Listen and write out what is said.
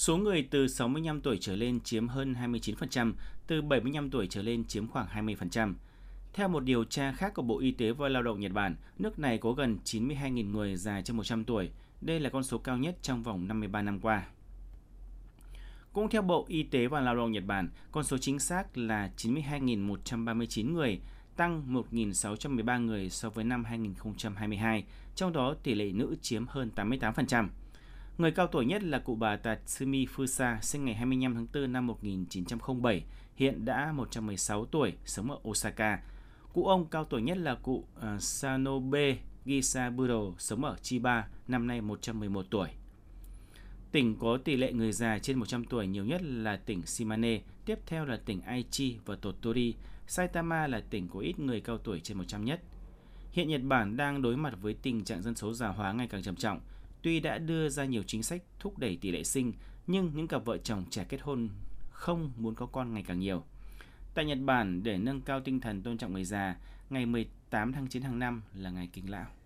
Số người từ 65 tuổi trở lên chiếm hơn 29%, từ 75 tuổi trở lên chiếm khoảng 20%. Theo một điều tra khác của Bộ Y tế và Lao động Nhật Bản, nước này có gần 92.000 người già trên 100 tuổi. Đây là con số cao nhất trong vòng 53 năm qua. Cũng theo Bộ Y tế và Lao động Nhật Bản, con số chính xác là 92.139 người, tăng 1.613 người so với năm 2022, trong đó tỷ lệ nữ chiếm hơn 88%. Người cao tuổi nhất là cụ bà Tatsumi Fusa, sinh ngày 25 tháng 4 năm 1907, hiện đã 116 tuổi, sống ở Osaka. Cụ ông cao tuổi nhất là cụ uh, Sanobe Gisaburo, sống ở Chiba, năm nay 111 tuổi. Tỉnh có tỷ lệ người già trên 100 tuổi nhiều nhất là tỉnh Shimane, tiếp theo là tỉnh Aichi và Tottori. Saitama là tỉnh có ít người cao tuổi trên 100 nhất. Hiện Nhật Bản đang đối mặt với tình trạng dân số già hóa ngày càng trầm trọng. Tuy đã đưa ra nhiều chính sách thúc đẩy tỷ lệ sinh, nhưng những cặp vợ chồng trẻ kết hôn không muốn có con ngày càng nhiều. Tại Nhật Bản, để nâng cao tinh thần tôn trọng người già, ngày 18 tháng 9 hàng năm là ngày kính lão.